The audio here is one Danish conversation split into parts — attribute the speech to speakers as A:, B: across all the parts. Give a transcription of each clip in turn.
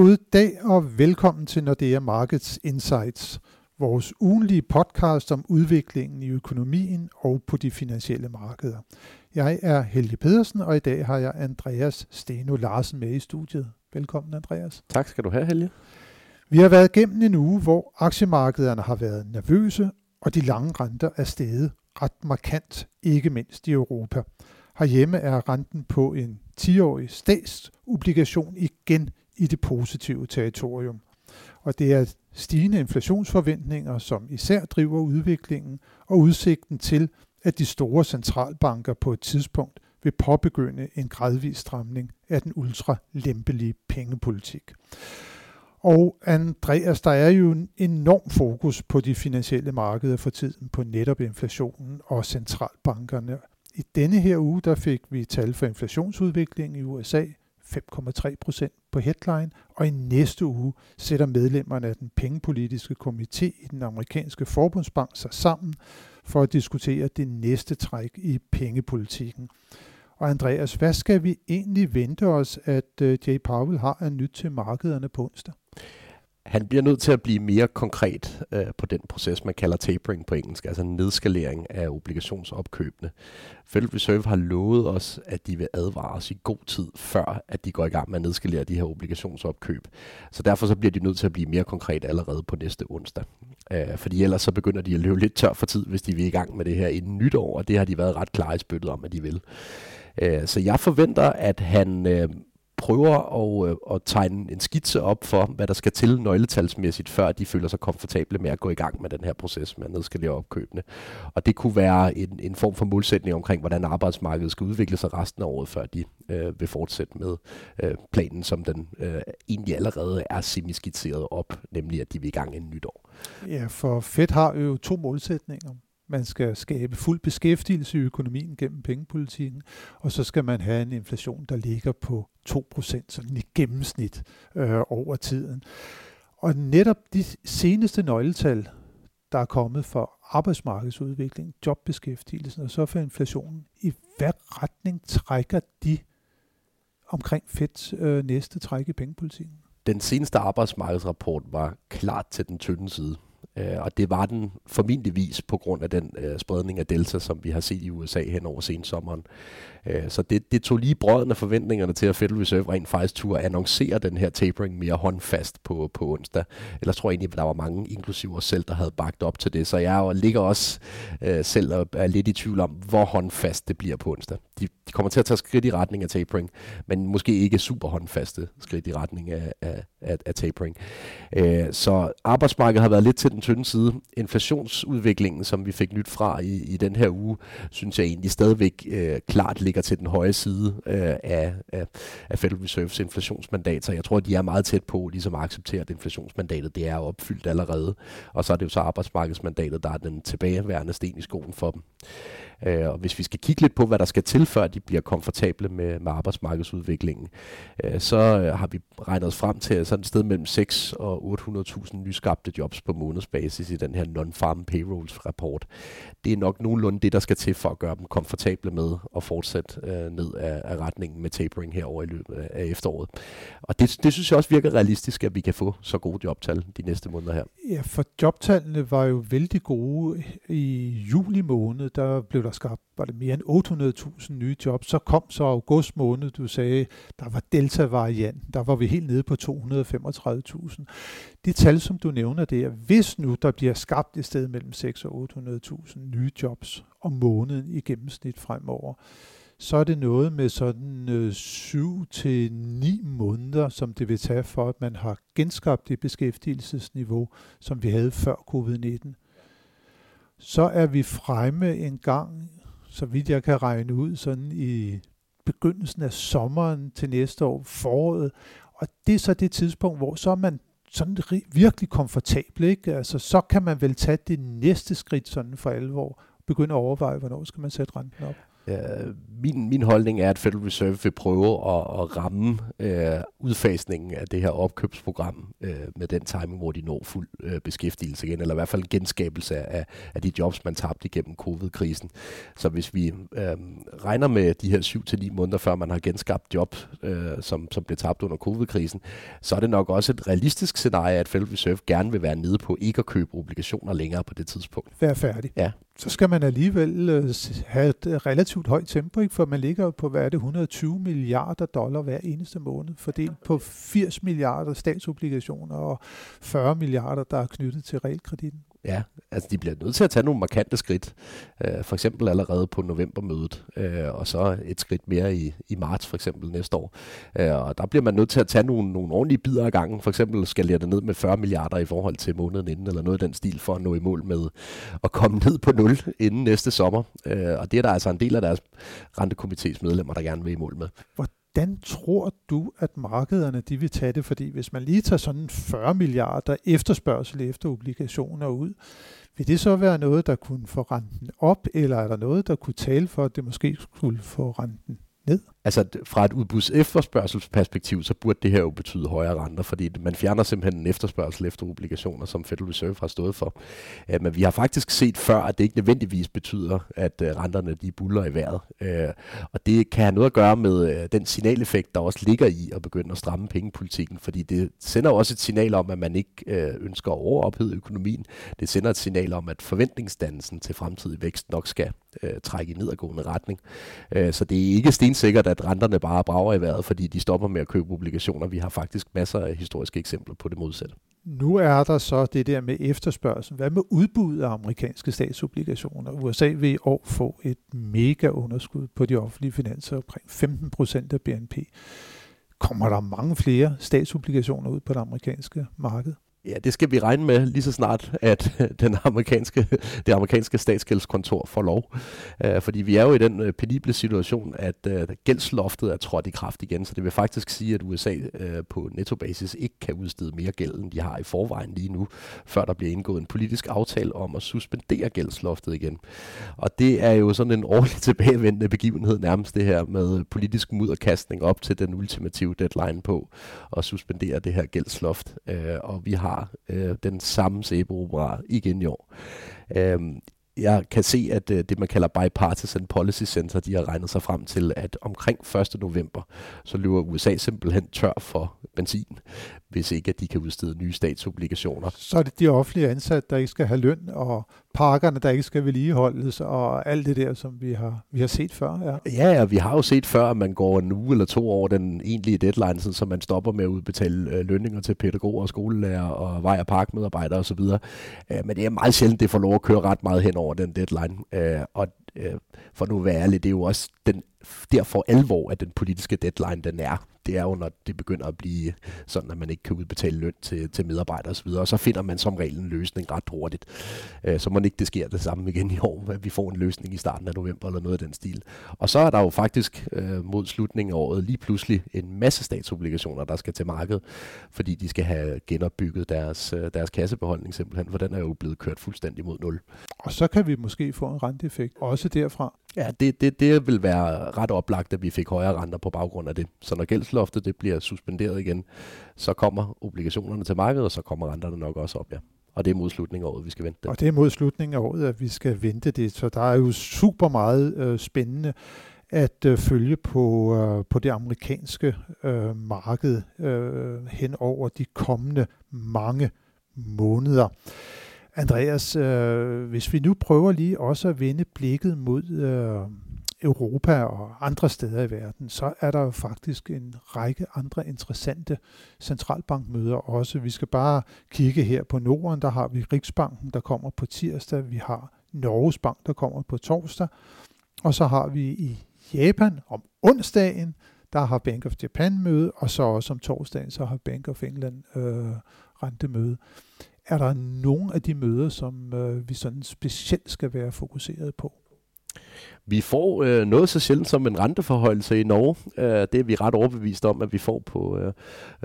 A: God dag og velkommen til Nordea Markets Insights, vores ugenlige podcast om udviklingen i økonomien og på de finansielle markeder. Jeg er Helge Pedersen, og i dag har jeg Andreas Steno Larsen med i studiet. Velkommen, Andreas.
B: Tak skal du have, Helge.
A: Vi har været igennem en uge, hvor aktiemarkederne har været nervøse, og de lange renter er steget ret markant, ikke mindst i Europa. Herhjemme er renten på en 10-årig statsobligation igen i det positive territorium. Og det er stigende inflationsforventninger, som især driver udviklingen, og udsigten til, at de store centralbanker på et tidspunkt vil påbegynde en gradvis stramning af den ultralempelige pengepolitik. Og Andreas, der er jo en enorm fokus på de finansielle markeder for tiden på netop inflationen og centralbankerne. I denne her uge, der fik vi tal for inflationsudviklingen i USA, 5,3 procent på headline, og i næste uge sætter medlemmerne af den pengepolitiske komité i den amerikanske forbundsbank sig sammen for at diskutere det næste træk i pengepolitikken. Og Andreas, hvad skal vi egentlig vente os, at øh, Jay Powell har af nyt til markederne på onsdag?
B: Han bliver nødt til at blive mere konkret øh, på den proces, man kalder tapering på engelsk, altså nedskalering af obligationsopkøbene. Federal Reserve har lovet os, at de vil advare os i god tid, før at de går i gang med at nedskalere de her obligationsopkøb. Så derfor så bliver de nødt til at blive mere konkret allerede på næste onsdag. Øh, fordi ellers så begynder de at løbe lidt tør for tid, hvis de vil i gang med det her inden nytår, og det har de været ret klare i spyttet om, at de vil. Øh, så jeg forventer, at han øh, prøver at, øh, at tegne en skitse op for, hvad der skal til nøgletalsmæssigt, før de føler sig komfortable med at gå i gang med den her proces med at nedskalere opkøbene. Og det kunne være en, en form for målsætning omkring, hvordan arbejdsmarkedet skal udvikle sig resten af året, før de øh, vil fortsætte med øh, planen, som den øh, egentlig allerede er semiskitseret op, nemlig at de vil i gang en nytår.
A: Ja, for Fed har jo to målsætninger. Man skal skabe fuld beskæftigelse i økonomien gennem pengepolitikken, og så skal man have en inflation, der ligger på 2% sådan i gennemsnit øh, over tiden. Og netop de seneste nøgletal, der er kommet for arbejdsmarkedsudvikling, jobbeskæftigelsen og så for inflationen, i hvad retning trækker de omkring Feds øh, næste træk i pengepolitikken?
B: Den seneste arbejdsmarkedsrapport var klart til den tynde side. Øh, og det var den formentligvis på grund af den øh, spredning af delta, som vi har set i USA hen over sensommeren. Øh, så det, det tog lige brøden af forventningerne til, at Federal Reserve rent faktisk turde annoncere den her tapering mere håndfast på, på onsdag. Ellers tror jeg egentlig, at der var mange, inklusive os selv, der havde bagt op til det. Så jeg ligger også øh, selv og er lidt i tvivl om, hvor håndfast det bliver på onsdag. De, de kommer til at tage skridt i retning af tapering, men måske ikke super håndfaste skridt i retning af, af, af, af tapering. Øh, så arbejdsmarkedet har været lidt til den tynde side. Inflationsudviklingen, som vi fik nyt fra i, i den her uge, synes jeg egentlig stadigvæk øh, klart ligger til den høje side øh, af, af, af Federal Reserves inflationsmandat, så jeg tror, at de er meget tæt på ligesom at acceptere, at inflationsmandatet det er opfyldt allerede. Og så er det jo så arbejdsmarkedsmandatet, der er den tilbageværende sten i skoen for dem. Øh, og hvis vi skal kigge lidt på, hvad der skal til, før de bliver komfortable med, med arbejdsmarkedsudviklingen, øh, så øh, har vi regnet os frem til sådan et sted mellem 6 og 800.000 nyskabte jobs på månedsbasis i den her non-farm payrolls rapport. Det er nok nogenlunde det, der skal til for at gøre dem komfortable med at fortsætte øh, ned af, af retningen med tapering herover i løbet af efteråret. Og det, det synes jeg også virker realistisk, at vi kan få så gode jobtal de næste måneder her.
A: Ja, for jobtallene var jo vældig gode i juli måned. Der blev der der skabte var det mere end 800.000 nye jobs. Så kom så august måned, du sagde, der var delta-varianten, der var vi helt nede på 235.000. Det tal, som du nævner der, hvis nu der bliver skabt et sted mellem 6 og 800.000 nye jobs om måneden i gennemsnit fremover, så er det noget med sådan øh, 7 til 9 måneder, som det vil tage for, at man har genskabt det beskæftigelsesniveau, som vi havde før covid-19 så er vi fremme en gang, så vidt jeg kan regne ud, sådan i begyndelsen af sommeren til næste år, foråret. Og det er så det tidspunkt, hvor så er man sådan virkelig komfortabel, ikke? Altså, så kan man vel tage det næste skridt sådan for alvor, begynde at overveje, hvornår skal man sætte renten op.
B: Ja, min, min holdning er, at Federal Reserve vil prøve at, at ramme øh, udfasningen af det her opkøbsprogram øh, med den timing, hvor de når fuld øh, beskæftigelse igen, eller i hvert fald genskabelse af, af de jobs, man tabte igennem covid-krisen. Så hvis vi øh, regner med de her 7-9 måneder, før man har genskabt job, øh, som, som blev tabt under covid-krisen, så er det nok også et realistisk scenarie, at Federal Reserve gerne vil være nede på ikke at købe obligationer længere på det tidspunkt.
A: Være færdig.
B: Ja
A: så skal man alligevel øh, have et relativt højt tempo, ikke? for man ligger på, hvad er det, 120 milliarder dollar hver eneste måned, fordelt på 80 milliarder statsobligationer og 40 milliarder, der er knyttet til realkreditten.
B: Ja, altså de bliver nødt til at tage nogle markante skridt. Øh, for eksempel allerede på novembermødet, øh, og så et skridt mere i, i marts for eksempel næste år. Øh, og der bliver man nødt til at tage nogle, nogle ordentlige bidder af gangen. For eksempel skal det ned med 40 milliarder i forhold til måneden inden, eller noget af den stil, for at nå i mål med at komme ned på 0 inden næste sommer. Øh, og det er der altså en del af deres rentekomités medlemmer, der gerne vil i mål med.
A: Hvordan tror du, at markederne de vil tage det? Fordi hvis man lige tager sådan 40 milliarder efterspørgsel efter obligationer ud, vil det så være noget, der kunne få renten op, eller er der noget, der kunne tale for, at det måske skulle få renten ned?
B: Altså fra et udbuds efterspørgselsperspektiv, så burde det her jo betyde højere renter, fordi man fjerner simpelthen en efterspørgsel efter obligationer, som Federal Reserve har stået for. Øh, men vi har faktisk set før, at det ikke nødvendigvis betyder, at øh, renterne de buller i vejret. Øh, og det kan have noget at gøre med øh, den signaleffekt, der også ligger i at begynde at stramme pengepolitikken, fordi det sender også et signal om, at man ikke øh, ønsker at overophede økonomien. Det sender et signal om, at forventningsdannelsen til fremtidig vækst nok skal øh, trække i nedadgående retning. Øh, så det er ikke stensikkert, at renterne bare brager i vejret, fordi de stopper med at købe obligationer. Vi har faktisk masser af historiske eksempler på det modsatte.
A: Nu er der så det der med efterspørgsel. Hvad med udbud af amerikanske statsobligationer? USA vil i år få et mega underskud på de offentlige finanser, omkring 15 procent af BNP. Kommer der mange flere statsobligationer ud på det amerikanske marked?
B: Ja, det skal vi regne med lige så snart, at den amerikanske, det amerikanske statsgældskontor får lov. Uh, fordi vi er jo i den øh, penible situation, at øh, gældsloftet er trådt i kraft igen, så det vil faktisk sige, at USA uh, på nettobasis ikke kan udstede mere gæld, end de har i forvejen lige nu, før der bliver indgået en politisk aftale om at suspendere gældsloftet igen. Og det er jo sådan en årlig tilbagevendende begivenhed nærmest det her med politisk mudderkastning op til den ultimative deadline på at suspendere det her gældsloft. Uh, og vi har har øh, den samme sæbeopera igen i år. Øh, jeg kan se, at øh, det, man kalder Bipartisan Policy Center, de har regnet sig frem til, at omkring 1. november, så løber USA simpelthen tør for benzin, hvis ikke at de kan udstede nye statsobligationer.
A: Så er det de offentlige ansatte, der ikke skal have løn, og parkerne, der ikke skal vedligeholdes, og alt det der, som vi har, vi har set før.
B: Ja. ja, ja, vi har jo set før, at man går en uge eller to over den egentlige deadline, så man stopper med at udbetale øh, lønninger til pædagoger og skolelærer og vej- og parkmedarbejdere osv. Øh, men det er meget sjældent, det får lov at køre ret meget hen over den deadline. Øh, og Øh, for nu at være ærlig, det er jo også den derfor alvor, at den politiske deadline den er det er jo, når det begynder at blive sådan, at man ikke kan udbetale løn til, til medarbejdere osv., og så finder man som regel en løsning ret hurtigt. Øh, så må ikke det sker det samme igen i år, at vi får en løsning i starten af november eller noget af den stil. Og så er der jo faktisk øh, mod slutningen af året lige pludselig en masse statsobligationer, der skal til markedet, fordi de skal have genopbygget deres, øh, deres kassebeholdning simpelthen, for den er jo blevet kørt fuldstændig mod nul.
A: Og så kan vi måske få en renteeffekt også derfra.
B: Ja, det, det, det vil være ret oplagt, at vi fik højere renter på baggrund af det. Så når gældsloftet det bliver suspenderet igen, så kommer obligationerne til markedet, og så kommer renterne nok også op, ja. Og det er mod slutningen af året, vi skal vente det.
A: Og det er mod slutningen af året, at vi skal vente det. Så der er jo super meget øh, spændende at øh, følge på, øh, på det amerikanske øh, marked øh, hen over de kommende mange måneder. Andreas, øh, hvis vi nu prøver lige også at vende blikket mod øh, Europa og andre steder i verden, så er der jo faktisk en række andre interessante centralbankmøder også. Vi skal bare kigge her på Norden, der har vi Riksbanken, der kommer på tirsdag, vi har Norges Bank, der kommer på torsdag, og så har vi i Japan om onsdagen, der har Bank of Japan møde, og så også om torsdagen, så har Bank of England øh, rentemøde. Er der nogen af de møder, som øh, vi sådan specielt skal være fokuseret på?
B: Vi får øh, noget så sjældent som en renteforhøjelse i Norge. Øh, det er vi ret overbevist om, at vi får på, øh,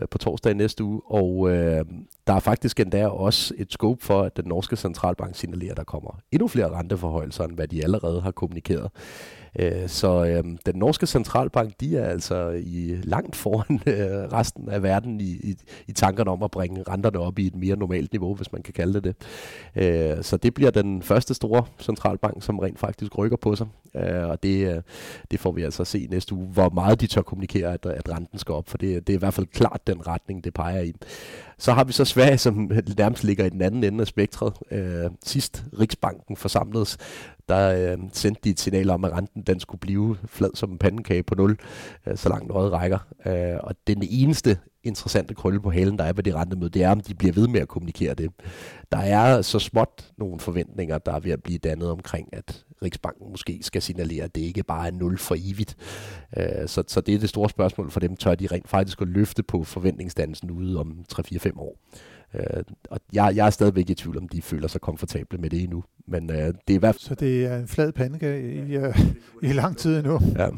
B: øh på torsdag næste uge. Og øh, der er faktisk endda også et scope for, at den norske centralbank signalerer, at der kommer endnu flere renteforhøjelser, end hvad de allerede har kommunikeret. Øh, så øh, den norske centralbank, de er altså i langt foran øh, resten af verden i, i, i tankerne om at bringe renterne op i et mere normalt niveau, hvis man kan kalde det det. Øh, så det bliver den første store centralbank, som rent faktisk rykker på sig. them Øh, og det, øh, det får vi altså at se næste uge, hvor meget de tør kommunikere, at, at renten skal op, for det, det er i hvert fald klart den retning, det peger i. Så har vi så Sverige, som nærmest ligger i den anden ende af spektret. Øh, sidst Riksbanken forsamledes, der øh, sendte de et signal om, at renten den skulle blive flad som en pandekage på nul, øh, så langt øjet rækker. Øh, og den eneste interessante krølle på halen, der er ved det rentemøde, det er, om de bliver ved med at kommunikere det. Der er så småt nogle forventninger, der er ved at blive dannet omkring, at Riksbanken måske skal signalere, at det ikke bare er nul for evigt. Øh, så, så det er det store spørgsmål for dem, tør de rent faktisk at løfte på forventningsdannelsen ude om 3-4-5 år. Øh, og jeg, jeg er stadigvæk i tvivl, om de føler sig komfortable med det endnu. Men øh, det er i hvert
A: fald... Så det er en flad pandekage i, uh, i lang tid endnu?
B: Ja.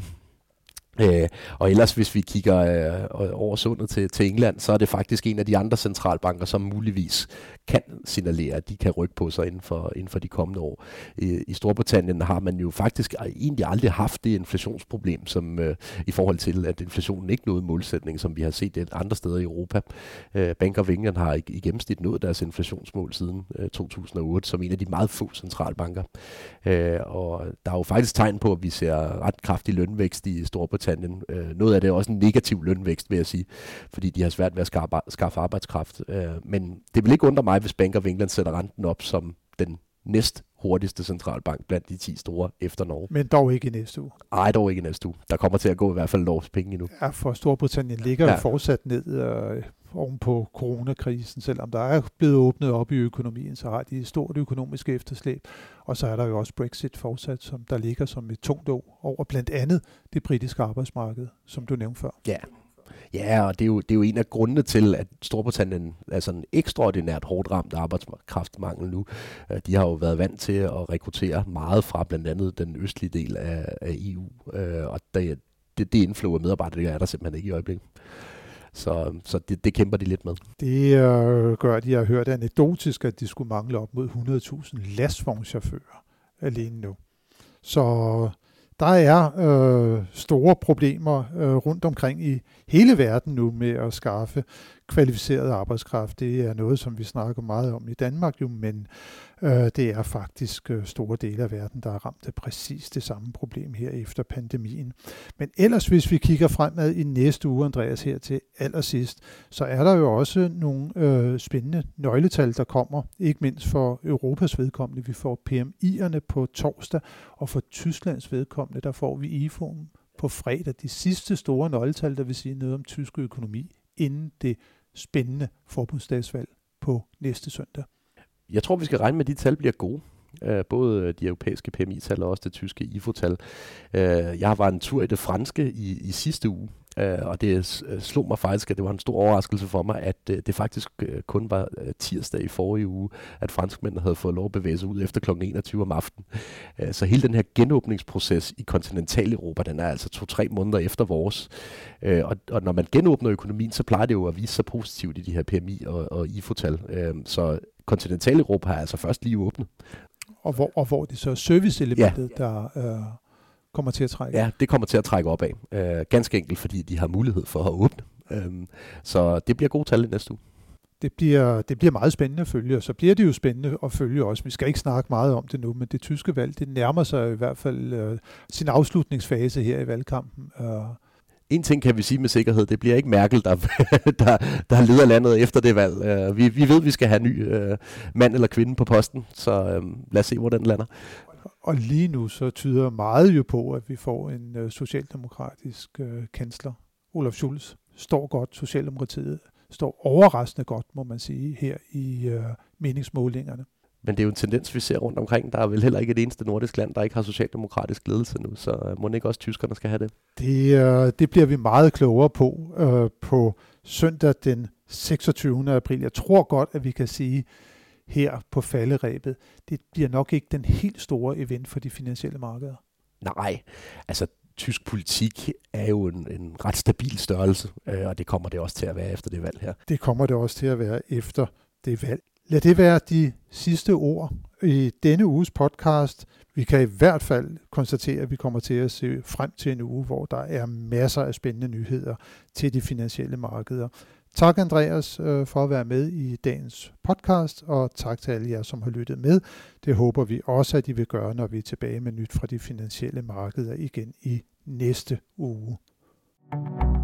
B: Øh, og ellers, hvis vi kigger øh, over sundet til, til England, så er det faktisk en af de andre centralbanker, som muligvis kan signalere, at de kan rykke på sig inden for, inden for de kommende år. I, I Storbritannien har man jo faktisk egentlig aldrig haft det inflationsproblem, som øh, i forhold til, at inflationen ikke nåede målsætningen, som vi har set det andre steder i Europa. Øh, Bank of England har i, i gennemsnit nået deres inflationsmål siden øh, 2008, som en af de meget få centralbanker. Øh, og der er jo faktisk tegn på, at vi ser ret kraftig lønvækst i Storbritannien. Øh, noget af det er også en negativ lønvækst, vil jeg sige, fordi de har svært ved at skaffe, skaffe arbejdskraft. Øh, men det vil ikke undre mig, hvis Bank of England sætter renten op som den næst hurtigste centralbank blandt de 10 store efter Norge.
A: Men dog ikke i næste uge.
B: Nej, dog ikke i næste uge. Der kommer til at gå i hvert fald lovs penge endnu.
A: Ja, for Storbritannien ligger ja. jo fortsat ned øh, oven på coronakrisen. Selvom der er blevet åbnet op i økonomien, så har de et stort økonomisk efterslæb. Og så er der jo også Brexit fortsat, som der ligger som et tungt år over blandt andet det britiske arbejdsmarked, som du nævnte før.
B: Ja, Ja, og det er, jo, det er jo en af grundene til, at Storbritannien er sådan ekstraordinært hårdt ramt arbejdskraftmangel nu. Øh, de har jo været vant til at rekruttere meget fra blandt andet den østlige del af, af EU, øh, og det, det, det inflow af medarbejdere, det er der simpelthen ikke i øjeblikket. Så, så det, det kæmper de lidt med.
A: Det øh, gør, at de har hørt anekdotisk, at de skulle mangle op mod 100.000 lastvognchauffører alene nu. Så der er øh, store problemer øh, rundt omkring i hele verden nu med at skaffe kvalificeret arbejdskraft. Det er noget, som vi snakker meget om i Danmark jo, men øh, Øh, det er faktisk øh, store dele af verden, der er ramt af præcis det samme problem her efter pandemien. Men ellers, hvis vi kigger fremad i næste uge, Andreas, her til allersidst, så er der jo også nogle øh, spændende nøgletal, der kommer, ikke mindst for Europas vedkommende. Vi får PMI'erne på torsdag, og for Tysklands vedkommende, der får vi IFO'en på fredag. De sidste store nøgletal, der vil sige noget om tysk økonomi, inden det spændende forbundsdagsvalg på næste søndag.
B: Jeg tror, vi skal regne med, at de tal bliver gode. Uh, både de europæiske PMI-tal og også det tyske IFO-tal. Uh, øh, jeg var en tur i det franske i, i sidste uge, Uh, og det slog mig faktisk, at det var en stor overraskelse for mig, at uh, det faktisk uh, kun var uh, tirsdag i forrige uge, at franskmændene havde fået lov at bevæge sig ud efter kl. 21 om aftenen. Uh, så hele den her genåbningsproces i kontinentaleuropa, den er altså to-tre måneder efter vores. Uh, og, og når man genåbner økonomien, så plejer det jo at vise sig positivt i de her PMI og, og IFO-tal. Uh, så kontinentaleuropa er altså først lige åbnet.
A: Og hvor, og hvor det så er serviceelementet, ja. der... Uh kommer til at trække?
B: Ja, det kommer til at trække op af. Øh, ganske enkelt, fordi de har mulighed for at åbne. Øh, så det bliver gode tal i næste uge.
A: Det bliver, det bliver meget spændende at følge, og så bliver det jo spændende at følge også. Vi skal ikke snakke meget om det nu, men det tyske valg, det nærmer sig i hvert fald øh, sin afslutningsfase her i valgkampen. Øh,
B: en ting kan vi sige med sikkerhed, det bliver ikke Merkel, der, der, der leder landet efter det valg. Uh, vi, vi ved, at vi skal have ny uh, mand eller kvinde på posten, så uh, lad os se, hvor den lander.
A: Og lige nu så tyder meget jo på, at vi får en socialdemokratisk kansler. Olaf Schulz står godt, Socialdemokratiet står overraskende godt, må man sige, her i meningsmålingerne.
B: Men det er jo en tendens, vi ser rundt omkring. Der er vel heller ikke et eneste nordisk land, der ikke har socialdemokratisk ledelse nu, så øh, må ikke også tyskerne skal have det?
A: Det, øh, det bliver vi meget klogere på øh, på søndag den 26. april. Jeg tror godt, at vi kan sige, her på falderæbet, det bliver nok ikke den helt store event for de finansielle markeder.
B: Nej, altså tysk politik er jo en, en ret stabil størrelse, øh, og det kommer det også til at være efter det valg her.
A: Det kommer det også til at være efter det valg. Lad det være de sidste ord i denne uges podcast. Vi kan i hvert fald konstatere, at vi kommer til at se frem til en uge, hvor der er masser af spændende nyheder til de finansielle markeder. Tak Andreas øh, for at være med i dagens podcast, og tak til alle jer, som har lyttet med. Det håber vi også, at I vil gøre, når vi er tilbage med nyt fra de finansielle markeder igen i næste uge. thank you